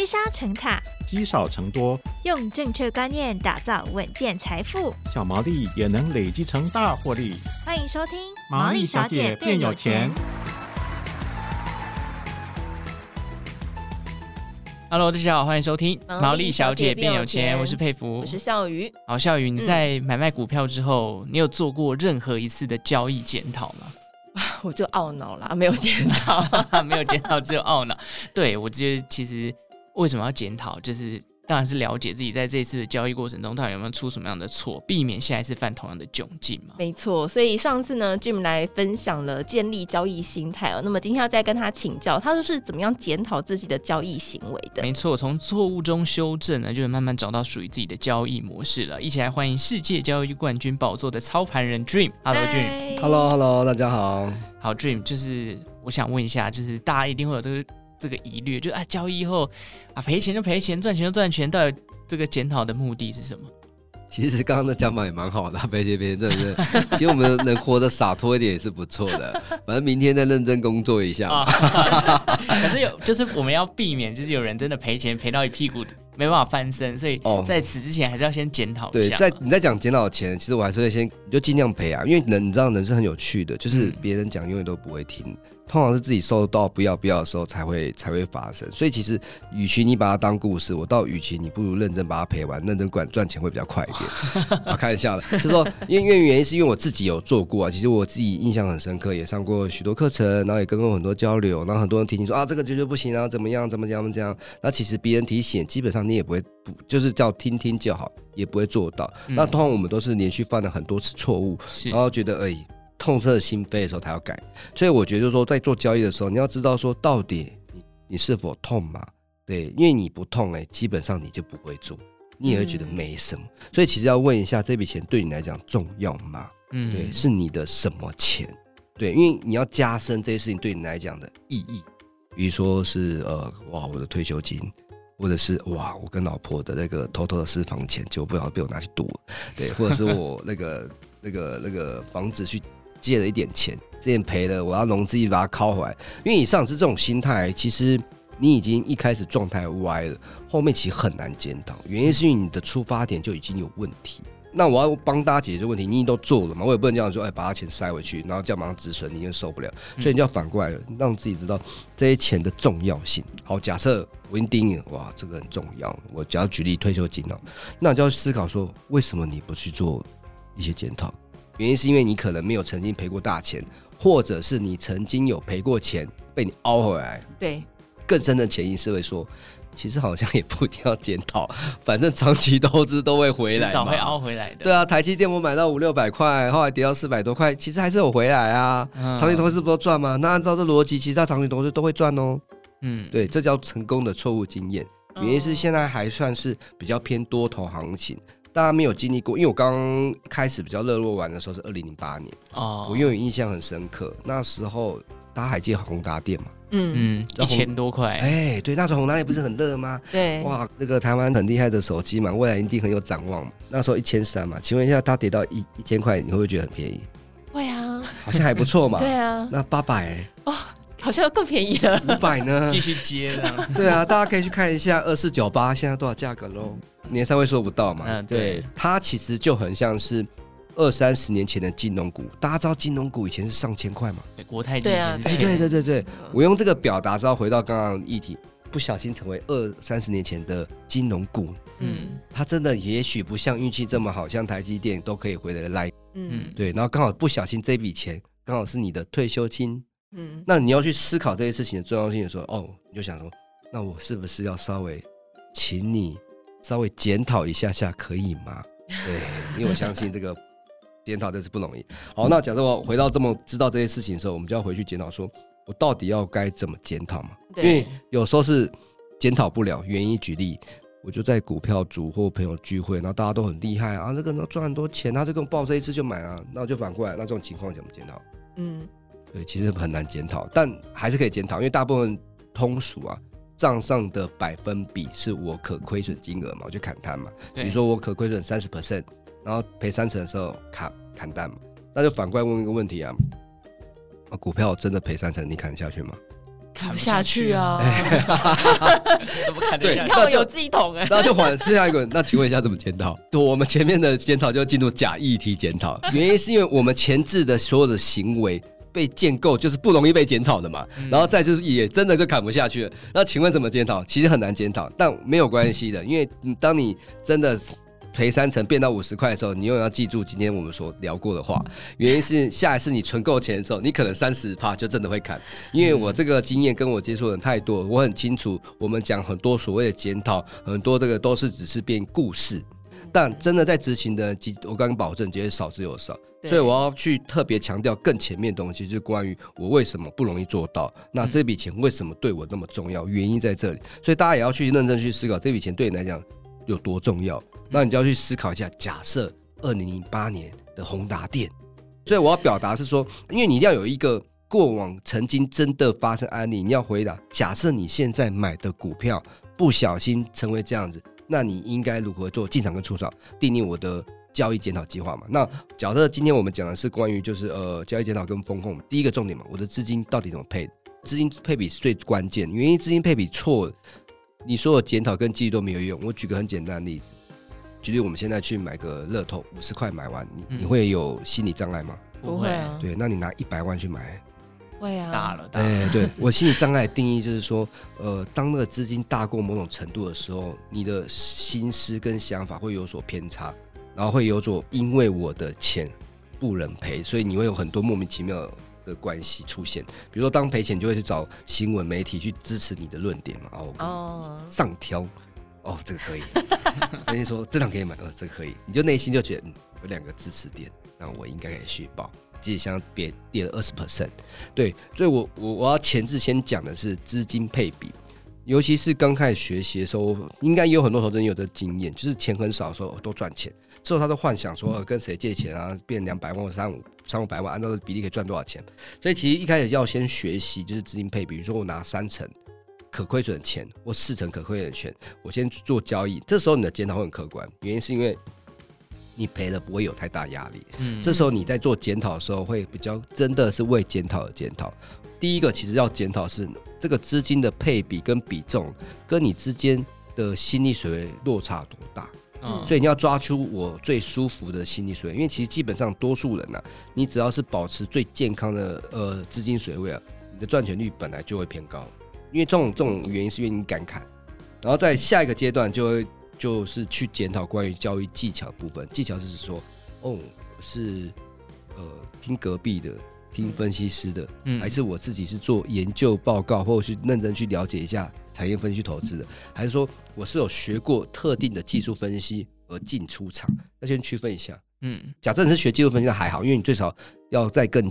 积沙成塔，积少成多，用正确观念打造稳健财富，小毛利也能累积成大获利。欢迎收听《毛利小姐变有钱》。Hello，大家好，欢迎收听《毛利小姐变有钱》，我是佩服，我是笑鱼。好，笑鱼，你在买卖股票之后，嗯、你有做过任何一次的交易检讨吗？我就懊恼了，没有检讨，没有检讨，只有懊恼。对，我觉得其实为什么要检讨，就是当然是了解自己在这次的交易过程中，到底有没有出什么样的错，避免下一次犯同样的窘境嘛。没错，所以上次呢，Jim 来分享了建立交易心态哦。那么今天要再跟他请教，他说是怎么样检讨自己的交易行为的？没错，从错误中修正呢，就能慢慢找到属于自己的交易模式了。一起来欢迎世界交易冠军宝座的操盘人 Dream。Hello，Dream。Hello，Hello，大家好。好，Dream，就是我想问一下，就是大家一定会有这个这个疑虑，就啊，交易后啊赔钱就赔钱，赚钱就赚钱，到底这个检讨的目的是什么？其实刚刚的讲法也蛮好的，赔钱赔钱赚钱，其实我们能活得洒脱一点也是不错的。反正明天再认真工作一下。可是有，就是我们要避免，就是有人真的赔钱赔到一屁股没办法翻身，所以在此之前还是要先检讨一下。对，在你在讲检讨前，其实我还是会先，你就尽量赔啊，因为人你知道人是很有趣的，就是别人讲永远都不会听。通常是自己受到不要不要的时候才会才会发生，所以其实与其你把它当故事，我倒与其你不如认真把它赔完，认真管赚钱会比较快一点。啊，开玩笑的，就是说，因为原因是因为我自己有做过啊，其实我自己印象很深刻，也上过许多课程，然后也跟过很多交流，然后很多人提醒说啊，这个绝对不行啊，怎么样怎么样怎么样，那其实别人提醒，基本上你也不会不就是叫听听就好，也不会做到。嗯、那通常我们都是连续犯了很多次错误，然后觉得哎。痛彻心扉的时候，才要改。所以我觉得，就是说，在做交易的时候，你要知道说，到底你你是否痛嘛？对，因为你不痛，哎，基本上你就不会做，你也会觉得没什么。嗯、所以其实要问一下，这笔钱对你来讲重要吗？嗯，对，是你的什么钱？对，因为你要加深这些事情对你来讲的意义。比如说是呃，哇，我的退休金，或者是哇，我跟老婆的那个偷偷的私房钱，就不要被我拿去赌，对，或者是我那个 那个那个房子去。借了一点钱，这点赔了，我要融资一把它拷回来。因为你上次这种心态，其实你已经一开始状态歪了，后面其实很难检讨。原因是因为你的出发点就已经有问题。那我要帮大家解决问题，你都做了嘛？我也不能这样说，哎，把他钱塞回去，然后叫马上止损，你就受不了。所以你就要反过来，让自己知道这些钱的重要性。好，假设我已经定，哇，这个很重要。我只要举例退休金哦，那你就要思考说，为什么你不去做一些检讨？原因是因为你可能没有曾经赔过大钱，或者是你曾经有赔过钱被你凹回来。对，更深的潜意识会说，其实好像也不一定要检讨，反正长期投资都会回来，至少会凹回来的。对啊，台积电我买到五六百块，后来跌到四百多块，其实还是有回来啊。嗯、长期投资不都赚吗？那按照这逻辑，其实他长期投资都会赚哦。嗯，对，这叫成功的错误经验。原因是现在还算是比较偏多头行情。大家没有经历过，因为我刚开始比较热络玩的时候是二零零八年哦，我因为印象很深刻，那时候大家还记得宏达电嘛？嗯嗯，一千多块，哎，对，那时候宏达电不是很热吗？对，哇，那个台湾很厉害的手机嘛，未来一定很有展望嘛。那时候一千三嘛，请问一下，它跌到一一千块，你会不会觉得很便宜？会啊，好像还不错嘛。对啊，那八百哦，好像更便宜了。五百呢？继续接了。对啊，大家可以去看一下二四九八现在多少价格喽。年三位说不到嘛？嗯，对，它其实就很像是二三十年前的金融股。大家知道金融股以前是上千块嘛？对，国泰金。对啊，对对对对，我用这个表达，之后回到刚刚议题，不小心成为二三十年前的金融股。嗯，它真的也许不像运气这么好，像台积电都可以回得来。嗯，对，然后刚好不小心这笔钱刚好是你的退休金。嗯，那你要去思考这些事情的重要性的时候，哦，你就想说，那我是不是要稍微请你？稍微检讨一下下可以吗？对，因为我相信这个检讨真是不容易。好，那假设我回到这么知道这些事情的时候，我们就要回去检讨，说我到底要该怎么检讨嘛？对因为有时候是检讨不了，原因举例，我就在股票组或朋友聚会，然后大家都很厉害啊，这个人赚很多钱，他就跟我报这一次就买啊，那我就反过来，那这种情况怎么检讨？嗯，对，其实很难检讨，但还是可以检讨，因为大部分通俗啊。账上的百分比是我可亏损金额嘛，我就砍单嘛。比如说我可亏损三十 percent，然后赔三成的时候砍砍单嘛。那就反过来问一个问题啊，股票真的赔三成，你砍得下去吗？砍不下去啊！怎么砍得下去？看我有系统哎，然后就换剩下一个。那请问一下，怎么检讨？我们前面的检讨就进入假议题检讨，原因是因为我们前置的所有的行为被建构，就是不容易被检讨的嘛。嗯、然后再就是也真的就砍不下去了。那请问怎么检讨？其实很难检讨，但没有关系的，因为当你真的。赔三成变到五十块的时候，你又要记住今天我们所聊过的话。原因是下一次你存够钱的时候，你可能三十趴就真的会砍。因为我这个经验跟我接触的人太多，我很清楚，我们讲很多所谓的检讨，很多这个都是只是变故事，但真的在执行的，我刚刚保证，绝对少之又少。所以我要去特别强调更前面的东西，就是关于我为什么不容易做到，那这笔钱为什么对我那么重要，原因在这里。所以大家也要去认真去思考，这笔钱对你来讲有多重要。那你就要去思考一下，假设二零零八年的宏达电，所以我要表达是说，因为你一定要有一个过往曾经真的发生案例，你要回答，假设你现在买的股票不小心成为这样子，那你应该如何做？进场跟出场，定义我的交易检讨计划嘛？那假设今天我们讲的是关于就是呃交易检讨跟风控，第一个重点嘛，我的资金到底怎么配？资金配比是最关键，原因资金配比错了，你所有检讨跟记忆都没有用。我举个很简单的例子。举例，我们现在去买个乐透，五十块买完，你你会有心理障碍吗？不会啊。对，那你拿一百万去买，会啊。大了，大了。哎，对 我心理障碍的定义就是说，呃，当那个资金大过某种程度的时候，你的心思跟想法会有所偏差，然后会有所因为我的钱不能赔，所以你会有很多莫名其妙的关系出现。比如说，当赔钱，就会去找新闻媒体去支持你的论点嘛，哦，上挑。哦，这个可以。人家说这档可以买，呃，这个可以，你就内心就觉得，嗯，有两个支持点，那我应该可以续报。即使像别跌了二十 percent，对，所以我我我要前置先讲的是资金配比，尤其是刚开始学习的时候，应该也有很多投资人有的经验，就是钱很少的时候都赚钱，之后他就幻想说跟谁借钱啊，变两百万或三五三五百万，按照这个比例可以赚多少钱。所以其实一开始要先学习就是资金配比，比如说我拿三成。可亏损的钱或四成可亏损的钱，我先做交易。这时候你的检讨会很客观，原因是因为你赔了不会有太大压力。嗯，这时候你在做检讨的时候会比较真的是为检讨而检讨。第一个其实要检讨是这个资金的配比跟比重跟你之间的心理水位落差多大。嗯，所以你要抓出我最舒服的心理水位，因为其实基本上多数人呢、啊，你只要是保持最健康的呃资金水位啊，你的赚钱率本来就会偏高。因为这种这种原因是因为你敢砍，然后在下一个阶段就会就是去检讨关于交易技巧部分。技巧是说，哦，是呃听隔壁的，听分析师的，嗯，还是我自己是做研究报告，或者是认真去了解一下产业分析投资的，还是说我是有学过特定的技术分析而进出场？要先区分一下。嗯，假设你是学技术分析的还好，因为你最少要再更。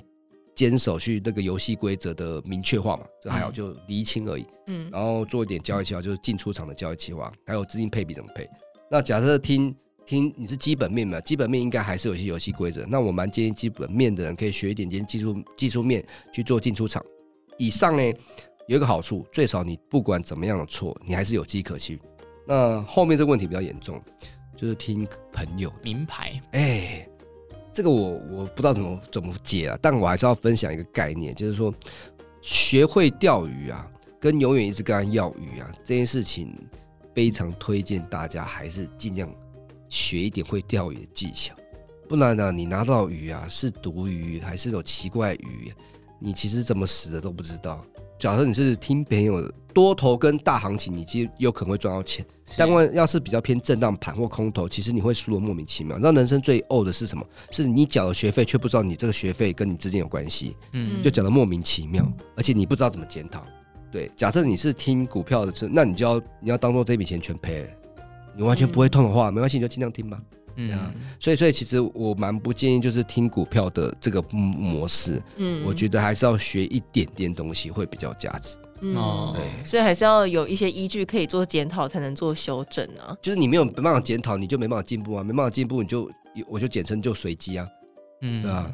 坚守去那个游戏规则的明确化嘛，这还好，就厘清而已。嗯，然后做一点交易计划，就是进出场的交易计划，还有资金配比怎么配。那假设听听你是基本面嘛，基本面应该还是有些游戏规则。那我蛮建议基本面的人可以学一点点技术技术面去做进出场。以上呢有一个好处，最少你不管怎么样的错，你还是有迹可循。那后面这个问题比较严重，就是听朋友名牌，哎、欸。这个我我不知道怎么怎么解啊，但我还是要分享一个概念，就是说，学会钓鱼啊，跟永远一直跟他要鱼啊，这件事情非常推荐大家还是尽量学一点会钓鱼的技巧，不然呢，你拿到鱼啊是毒鱼还是有奇怪鱼，你其实怎么死的都不知道。假设你是听朋友的多头跟大行情，你其实有可能会赚到钱。但问要是比较偏震荡盘或空头，其实你会输的莫名其妙。那人生最呕的是什么？是你缴了学费，却不知道你这个学费跟你之间有关系。嗯，就讲的莫名其妙，而且你不知道怎么检讨。对，假设你是听股票的，那你就要你要当做这笔钱全赔了。你完全不会痛的话，没关系，你就尽量听吧。嗯，所以所以其实我蛮不建议就是听股票的这个模式。嗯，我觉得还是要学一点点东西会比较价值。嗯，对，所以还是要有一些依据可以做检讨，才能做修正啊。就是你没有没办法检讨，你就没办法进步啊，没办法进步，你就我就简称就随机啊。嗯，对啊，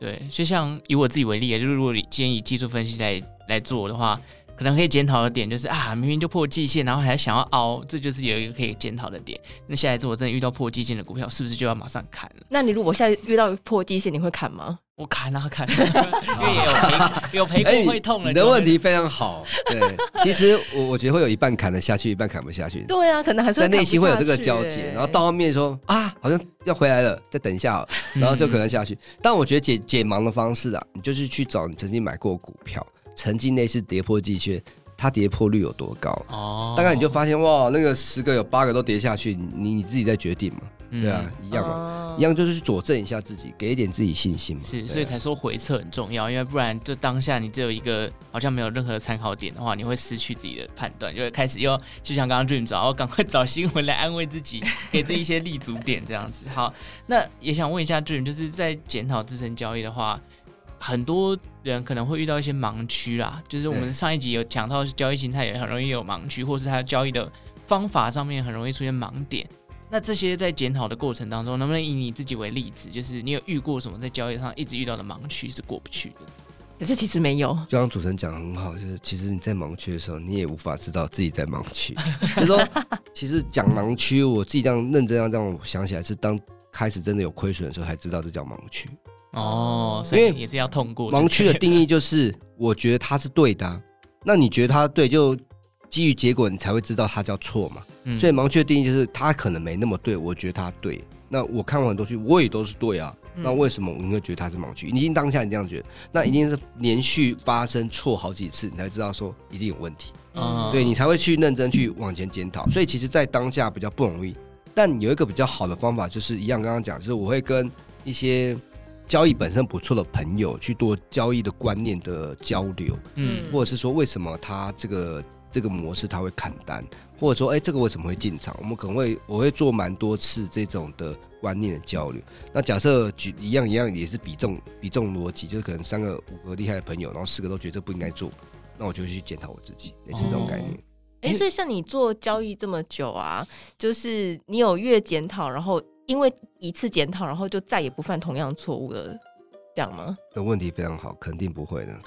对，就像以我自己为例，就是如果你建议技术分析来来做的话。可能可以检讨的点就是啊，明明就破季线，然后还想要凹，这就是有一个可以检讨的点。那下一次我真的遇到破季线的股票，是不是就要马上砍了？那你如果现在遇到破季线，你会砍吗？我砍啊砍，因为也有 赔有赔过会痛的。你的问题非常好，对，其实我我觉得会有一半砍得下去，一半砍不下去。对啊，可能还是在内心会有这个交集，然后到后面说啊，好像要回来了，再等一下，然后就可能下去。但我觉得解解盲的方式啊，你就是去找你曾经买过股票，曾经那次跌破季线。它跌破率有多高？哦，大概你就发现哇，那个十个有八个都跌下去，你你自己在决定嘛，对啊，一样嘛，哦、一样就是去佐证一下自己，给一点自己信心嘛。是，所以才说回撤很重要，因为不然就当下你只有一个好像没有任何参考点的话，你会失去自己的判断，就会开始又就像刚刚 Dream 找，赶快找新闻来安慰自己，给自己一些立足点这样子。好，那也想问一下 Dream，就是在检讨自身交易的话。很多人可能会遇到一些盲区啦，就是我们上一集有讲到交易心态也很容易有盲区，或是他交易的方法上面很容易出现盲点。那这些在检讨的过程当中，能不能以你自己为例子，就是你有遇过什么在交易上一直遇到的盲区是过不去的？可是其实没有，就像主持人讲的很好，就是其实你在盲区的时候，你也无法知道自己在盲区。就是说，其实讲盲区，我自己这样认真这样这样想起来，是当开始真的有亏损的时候，才知道这叫盲区。哦，所以也是要通过盲区的定义，就是 我觉得它是对的，啊，那你觉得它对，就基于结果你才会知道它叫错嘛。嗯、所以盲区的定义就是它可能没那么对，我觉得它对。那我看完很多剧，我也都是对啊。嗯、那为什么你会觉得它是盲区？你已经当下你这样觉得，那一定是连续发生错好几次，你才知道说一定有问题。嗯，对你才会去认真去往前检讨。所以其实，在当下比较不容易，但有一个比较好的方法，就是一样刚刚讲，就是我会跟一些。交易本身不错的朋友去做交易的观念的交流，嗯，或者是说为什么他这个这个模式他会砍单，或者说哎、欸、这个为什么会进场，我们可能会我会做蛮多次这种的观念的交流。那假设举一样一样也是比重比重逻辑，就是可能三个五个厉害的朋友，然后四个都觉得不应该做，那我就会去检讨我自己，类似这种概念。哎、所以像你做交易这么久啊，就是你有越检讨，然后。因为一次检讨，然后就再也不犯同样错误了，这样吗？的问题非常好，肯定不会的。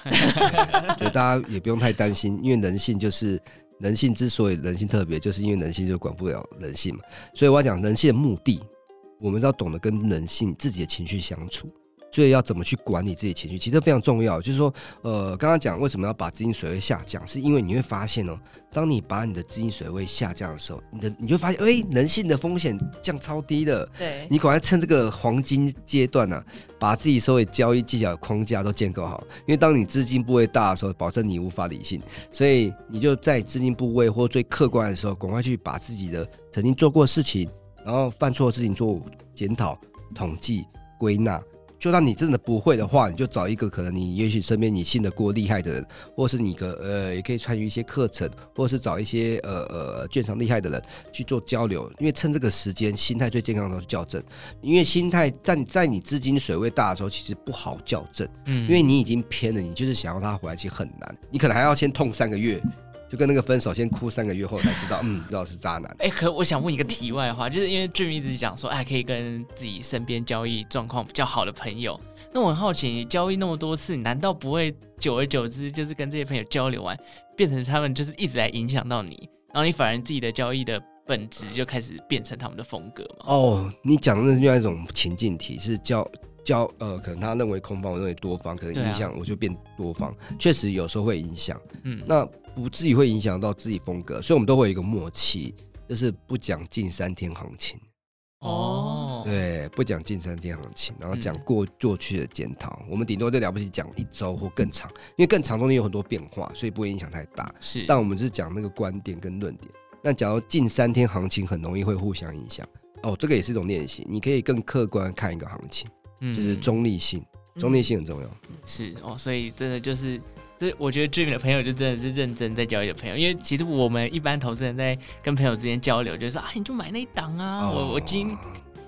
所以大家也不用太担心，因为人性就是人性之所以人性特别，就是因为人性就管不了人性嘛。所以我要讲人性的目的，我们要懂得跟人性自己的情绪相处。所以要怎么去管理自己情绪，其实非常重要。就是说，呃，刚刚讲为什么要把资金水位下降，是因为你会发现哦，当你把你的资金水位下降的时候，你的你就发现，哎，人性的风险降超低的。对，你赶快趁这个黄金阶段呢、啊，把自己所有交易技巧的框架都建构好。因为当你资金部位大的时候，保证你无法理性，所以你就在资金部位或最客观的时候，赶快去把自己的曾经做过的事情，然后犯错的事情做检讨、统计、归纳。就算你真的不会的话，你就找一个可能你也许身边你信得过厉害的人，或是你个呃也可以参与一些课程，或是找一些呃呃券商厉害的人去做交流。因为趁这个时间，心态最健康的时候去校正。因为心态在在你资金水位大的时候，其实不好校正。嗯，因为你已经偏了，你就是想要他回来，其实很难。你可能还要先痛三个月。就跟那个分手，先哭三个月后才知道，嗯，知道是渣男。哎、欸，可我想问一个题外话，就是因为 Dream 一直讲说，哎，可以跟自己身边交易状况比较好的朋友。那我很好奇，你交易那么多次，你难道不会久而久之，就是跟这些朋友交流完，变成他们就是一直来影响到你，然后你反而自己的交易的本质就开始变成他们的风格吗？哦，你讲的是另外一种情境题，是交。交呃，可能他认为空方，我认为多方，可能影响我就变多方，确、啊、实有时候会影响。嗯，那不至于会影响到自己风格，所以我们都会有一个默契，就是不讲近三天行情。哦，对，不讲近三天行情，然后讲过过去的检讨。嗯、我们顶多就了不起讲一周或更长，因为更长中间有很多变化，所以不会影响太大。是，但我们是讲那个观点跟论点。那假如近三天行情很容易会互相影响。哦，这个也是一种练习，你可以更客观看一个行情。就是中立性，嗯、中立性很重要。是哦，所以真的就是，这我觉得 Dream 的朋友就真的是认真在交易的朋友。因为其实我们一般投资人在跟朋友之间交流，就是说啊，你就买那一档啊。哦、我我今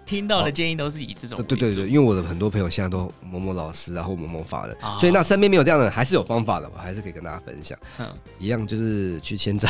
听到的建议都是以这种、哦。对对对，因为我的很多朋友现在都某某老师啊，或某某法人，哦、所以那身边没有这样的人，还是有方法的，我还是可以跟大家分享。嗯，一样就是去签找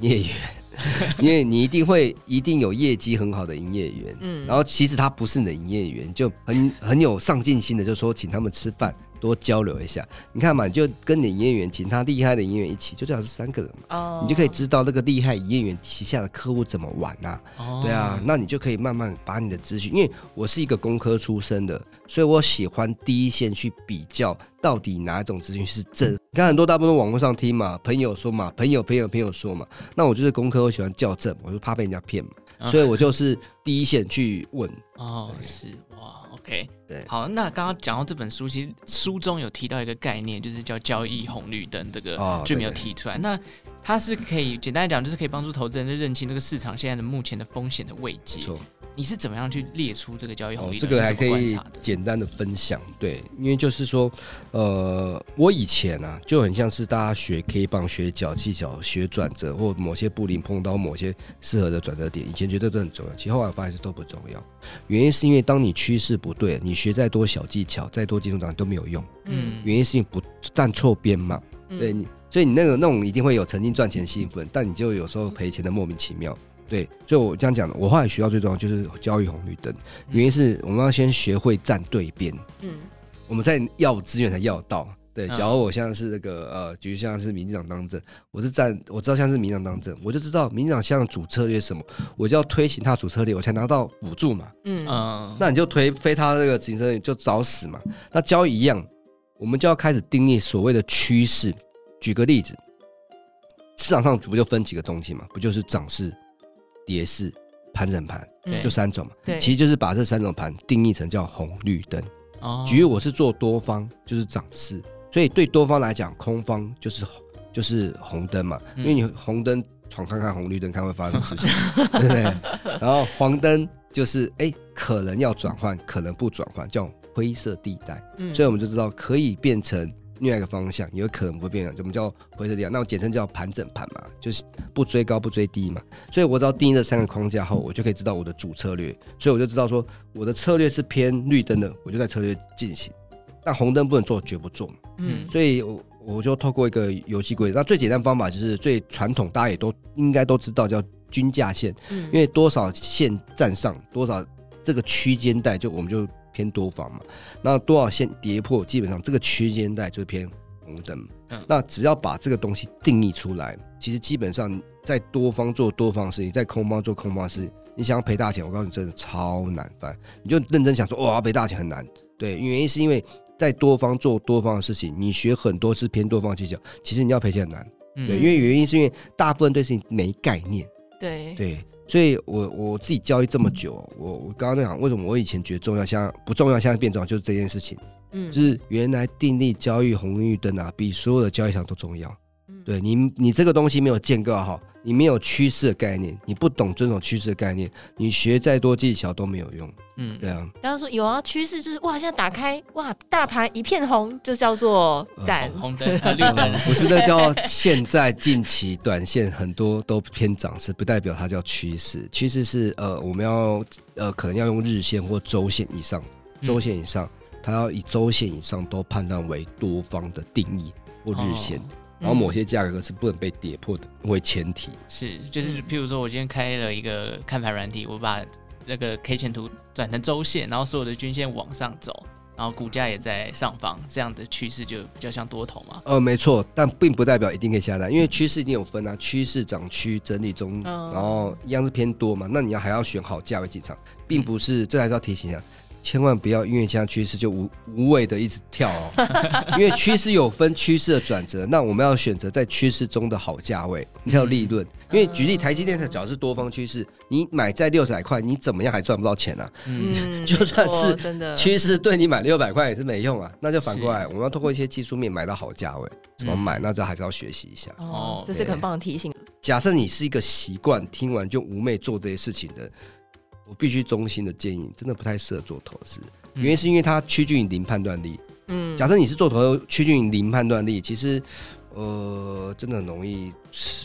业员。因为你一定会一定有业绩很好的营业员，嗯，然后其实他不是你的营业员，就很很有上进心的，就说请他们吃饭，多交流一下。你看嘛，你就跟你营业员请他厉害的营业员一起，就最好是三个人嘛，哦，你就可以知道那个厉害营业员旗下的客户怎么玩呐、啊。哦。对啊，那你就可以慢慢把你的资讯，因为我是一个工科出身的，所以我喜欢第一线去比较到底哪一种资讯是真。你看很多大部分网络上听嘛，朋友说嘛，朋友朋友朋友说嘛，那我就是工科，我喜欢校正，我就怕被人家骗嘛。所以我就是第一线去问。哦，是。哇，OK，对，好，那刚刚讲到这本书，其实书中有提到一个概念，就是叫交易红绿灯，这个就没有提出来。那它是可以简单来讲，就是可以帮助投资人认清这个市场现在的目前的风险的位阶。你是怎么样去列出这个交易红利？这个还可以简单的分享，对，因为就是说，呃，我以前啊就很像是大家学 K 棒、学脚技巧、学转折，或某些布林碰到某些适合的转折点，以前觉得这很重要，其实后来发现这都不重要。原因是因为当你趋势不对，你学再多小技巧、再多技术涨都没有用。嗯，原因是因为不站错边嘛。对你，所以你那个那种一定会有曾经赚钱兴奋，但你就有时候赔钱的莫名其妙。对，所以我这样讲的，我后来学到最重要就是交易红绿灯，原因是我们要先学会站对边，嗯，我们在要资源才要到。对，假如我现在是那个呃，举像是民进党当政，我是站，我知道像是民进党当政，我就知道民进党现在主策略是什么，我就要推行他主策略，我才拿到补助嘛，嗯嗯，那你就推非他那个执行策略就找死嘛。那交易一样，我们就要开始定义所谓的趋势。举个例子，市场上不就分几个东西嘛？不就是涨势？跌势、盘整盘，就三种嘛。对，其实就是把这三种盘定义成叫红绿灯。哦，举例我是做多方，就是涨势，所以对多方来讲，空方就是就是红灯嘛。因为你红灯闯看看红绿灯，看会发生什么事情，对不对？然后黄灯就是哎，可能要转换，可能不转换，叫灰色地带。所以我们就知道可以变成。另外一个方向也有可能不会变的，我们叫灰色地带，那我简称叫盘整盘嘛，就是不追高不追低嘛。所以我只要定义这三个框架后，我就可以知道我的主策略。所以我就知道说，我的策略是偏绿灯的，我就在策略进行。但红灯不能做，绝不做。嗯，所以我我就透过一个游戏规则。那最简单方法就是最传统，大家也都应该都知道，叫均价线。嗯，因为多少线站上多少这个区间带，就我们就。偏多方嘛，那多少线跌破，基本上这个区间带就是偏红灯。嗯，那只要把这个东西定义出来，其实基本上在多方做多方事情，在空方做空方事情，你想要赔大钱，我告诉你，真的超难办。你就认真想说，哇，要赔大钱很难。对，原因是因为在多方做多方的事情，你学很多次偏多方技巧，其实你要赔钱很难。对，因为原因是因为大部分对事情没概念。对对。所以我，我我自己交易这么久，我我刚刚在讲为什么我以前觉得重要，现在不重要，现在变重要，就是这件事情，嗯，就是原来订立交易红绿灯啊，比所有的交易场都重要。嗯，对你，你这个东西没有建构好，你没有趋势的概念，你不懂这种趋势的概念，你学再多技巧都没有用。嗯，对啊。刚刚说有啊，趋势就是哇，现在打开哇，大盘一片红，就叫做赞、呃、红灯、绿灯，不是那叫现在近期短线很多都偏涨势，不代表它叫趋势。趋势是呃，我们要呃，可能要用日线或周线以上，周线以上，嗯、它要以周线以上都判断为多方的定义或日线。哦然后某些价格是不能被跌破的，为前提。是，就是譬如说，我今天开了一个看盘软体，我把那个 K 线图转成周线，然后所有的均线往上走，然后股价也在上方，这样的趋势就比较像多头嘛。呃，没错，但并不代表一定可以下单，因为趋势一定有分啊，趋势涨区整理中，然后一样是偏多嘛，那你要还要选好价位进场，并不是，嗯、这还是要提醒一下。千万不要因为这样趋势就无无谓的一直跳哦，因为趋势有分趋势的转折，那我们要选择在趋势中的好价位，你才有利润。因为举例台积电它主要是多方趋势，你买在六十来块，你怎么样还赚不到钱啊？嗯，就算是趋势对你买六百块也是没用啊。那就反过来，我们要通过一些技术面买到好价位，怎么买？那这还是要学习一下哦。这是个很棒的提醒。假设你是一个习惯听完就无昧做这些事情的。我必须衷心的建议，真的不太适合做投资，原因是因为它趋近于零判断力。嗯，假设你是做投资趋近于零判断力，其实，呃，真的很容易，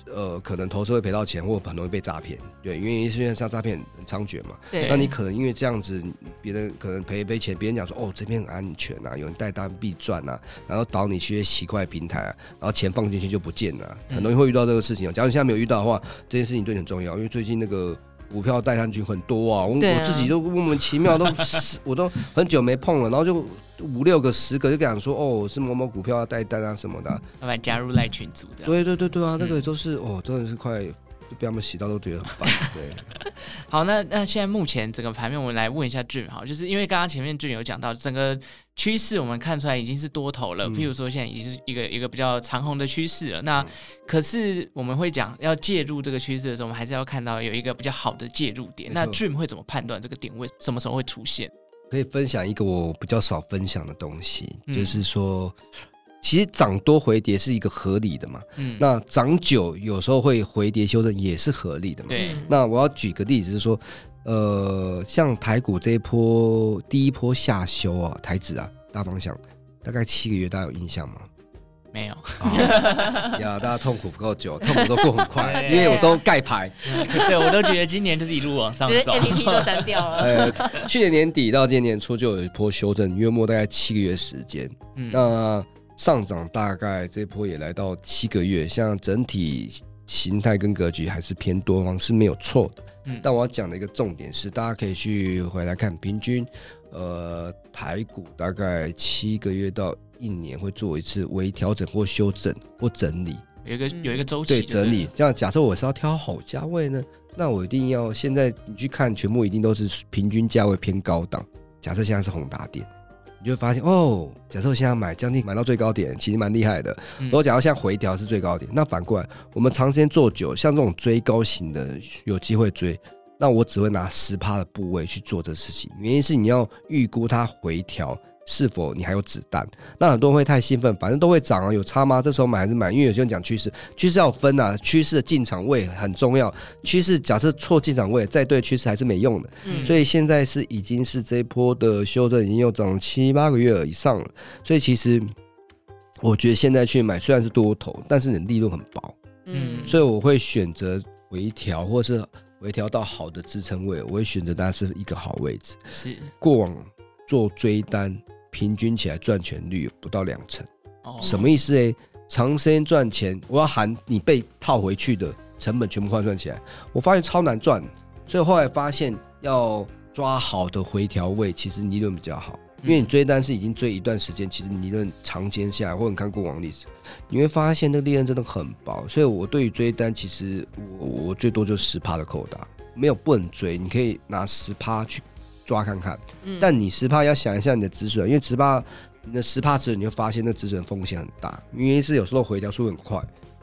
呃，可能投资会赔到钱，或很容易被诈骗。对，原因是因为像诈骗很猖獗嘛。对。那你可能因为这样子，别人可能赔一赔钱，别人讲说哦这边很安全啊，有人带单必赚啊，然后导你去一些奇怪平台啊，然后钱放进去就不见了，很容易会遇到这个事情。假如你现在没有遇到的话，这件事情对你很重要，因为最近那个。股票代单群很多啊，我啊我自己都莫名其妙都 我都很久没碰了，然后就五六个十个就讲说哦是某某股票要带单啊什么的啊，要不然加入赖群组这样。对对对对啊，那个嗯都是哦真的是快就被他们洗到都觉得很烦，对。好，那那现在目前整个盘面，我们来问一下 Dream 好，就是因为刚刚前面 Dream 有讲到整个趋势，我们看出来已经是多头了。嗯譬如说，现在已经是一个一个比较长红的趋势了。那可是我们会讲要介入这个趋势的时候，我们还是要看到有一个比较好的介入点。那 Dream 会怎么判断这个点位什么时候会出现？可以分享一个我比较少分享的东西，嗯就是说，其实涨多回跌是一个合理的嘛。嗯，那涨久有时候会回跌修正也是合理的嘛。对，那我要举个例子，是说，呃，像台股这一波第一波下修啊，台指啊，大方向大概七个月，大家有印象吗？没有，啊呀，大家痛苦不够久，痛苦都过很快，因为我都盖牌。对我都觉得今年就是一路往上就是 E 走。A P P 都删掉了。呃，去年年底到今年年初就有一波修正，约莫大概七个月时间。嗯，那上涨大概这波也来到七个月，像整体形态跟格局还是偏多方是没有错的。嗯但我要讲的一个重点是，大家可以去回来看平均，呃，台股大概七个月到一年会做一次微调整或修正或整理。有一个嗯有一个周期对，整理。这样，假设我是要挑好价位呢，那我一定要现在你去看，全部一定都是平均价位偏高档。假设现在是宏达电，你就会发现哦，假设我现在买将近买到最高点，其实蛮厉害的。如果假如现在回调是最高点，那反过来，我们长时间做久，像这种追高型的有机会追，那我只会拿十趴的部位去做这事情。原因是你要预估它回调是否你还有子弹。那很多人会太兴奋，反正都会涨啊，有差吗？这时候买还是买？因为有些人讲趋势，趋势要分啊，趋势的进场位很重要。趋势假设错进场位，再对趋势还是没用的。嗯所以现在是已经是这一波的修正，已经又涨了七八个月以上了。所以其实我觉得现在去买虽然是多头，但是你的利润很薄，嗯所以我会选择回调，或是回调到好的支撑位，我会选择它是一个好位置。是过往做追单，平均起来赚钱率不到两成，哦，什么意思诶？长时间赚钱，我要含你被套回去的成本全部换算起来，我发现超难赚，所以后来发现要抓好的回调位，其实利润比较好。因为你追单是已经追一段时间，其实你利润长间下来，或者你看过往历史，你会发现那个利润真的很薄。所以我对于追单，其实我我最多就十趴的扣打，没有不能追，你可以拿十趴去抓看看。嗯但你十趴要想一下你的止损，因为十趴你的十趴止损，你会发现那止损风险很大，因为是有时候回调速度很快，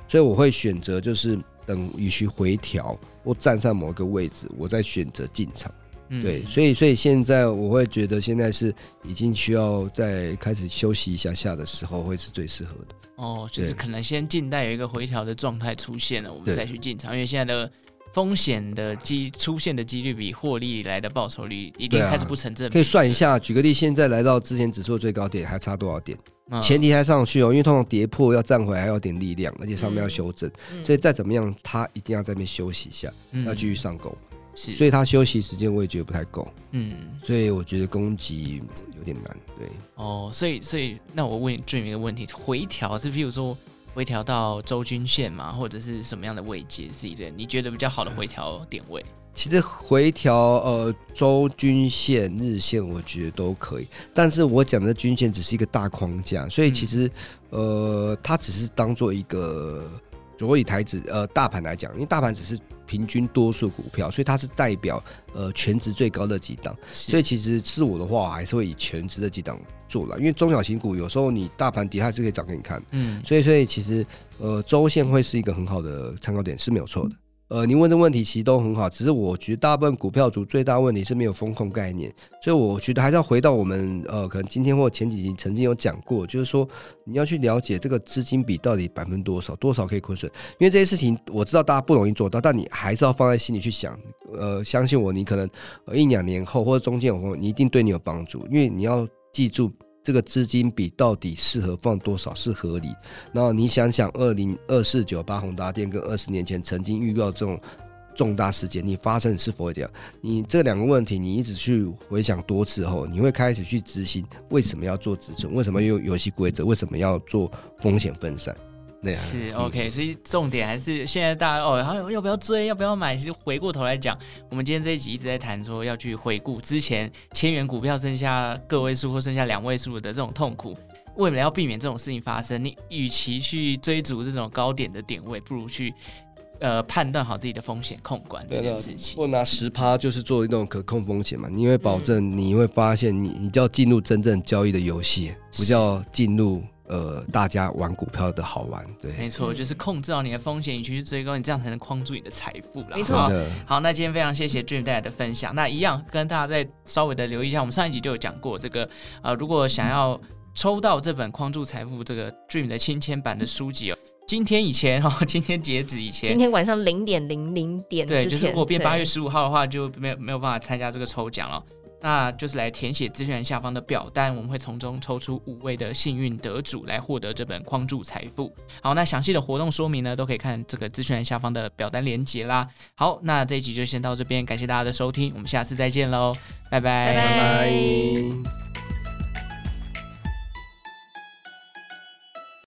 所以我会选择就是等与其回调或站上某一个位置，我再选择进场。嗯对，所以所以现在我会觉得现在是已经需要再开始休息一下下的时候，会是最适合的。哦，就是可能先静待有一个回调的状态出现了，我们再去进场，因为现在的风险的机出现的几率比获利来的报酬率已经对啊开始不成正比。可以算一下，举个例，现在来到之前指数最高点还差多少点？嗯。前提还上去哦，因为通常跌破要站回来还要点力量，而且上面要修正，嗯。所以再怎么样，它一定要在那边休息一下，嗯。要继续上攻。是，所以它休息时间我也觉得不太够，嗯，所以我觉得攻击有点难。对，哦，所以所以那我问 Dream 一个问题，回调是譬如说回调到周均线嘛，或者是什么样的位阶是一个你觉得比较好的回调点位？其实回调呃周均线、日线我觉得都可以，但是我讲的均线只是一个大框架，所以其实、呃它只是当做一个，如果以台指呃大盘来讲，因为大盘只是平均多数股票，所以它是代表呃全值最高的几档，所以其实是我的话，我还是会以全值的几档做了，因为中小型股有时候你大盘底下是可以涨给你看。嗯所以，所以其实呃，周线会是一个很好的参考点是没有错的。呃，您问的问题其实都很好，只是我觉得大部分股票组最大问题是没有风控概念，所以我觉得还是要回到我们呃，可能今天或前几集曾经有讲过，就是说你要去了解这个资金比到底百分之多少，多少可以亏损，因为这些事情我知道大家不容易做到，但你还是要放在心里去想。呃，相信我，你可能一两年后或者中间有你一定对你有帮助，因为你要记住。这个资金比到底适合放多少是合理？然后你想想，二零二四九八宏达电跟二十年前曾经遇到这种重大事件，你发生是否会这样？你这两个问题，你一直去回想多次后，你会开始去执行为什么要做止损，为什么有游戏规则，为什么要做风险分散？是 OK，所以重点还是现在大家哦，然后要不要追，要不要买？其实回过头来讲，我们今天这一集一直在谈说要去回顾之前千元股票剩下个位数或剩下两位数的这种痛苦。为了要避免这种事情发生，你与其去追逐这种高点的点位，不如去呃判断好自己的风险控管这件事情。我拿十趴就是做一种可控风险嘛，你会保证你会发现你你就要进入真正交易的游戏，不叫进入呃大家玩股票的好玩。对，没错，就是控制好你的风险，你其去追高，你这样才能框住你的财富啦。没错。好，那今天非常谢谢 Dream 带来的分享。那一样跟大家再稍微的留意一下，我们上一集就有讲过这个呃，如果想要。抽到这本《框住财富》这个 Dream 的亲签版的书籍哦，今天以前哦，今天截止以前，今天晚上零点零零点，对，就是如果变八月十五号的话，就没有没有办法参加这个抽奖了。那就是来填写资讯栏下方的表单，我们会从中抽出五位的幸运得主来获得这本《框住财富》。好，那详细的活动说明呢，都可以看这个资讯栏下方的表单连接啦。好，那这一集就先到这边，感谢大家的收听，我们下次再见喽，拜拜，拜拜。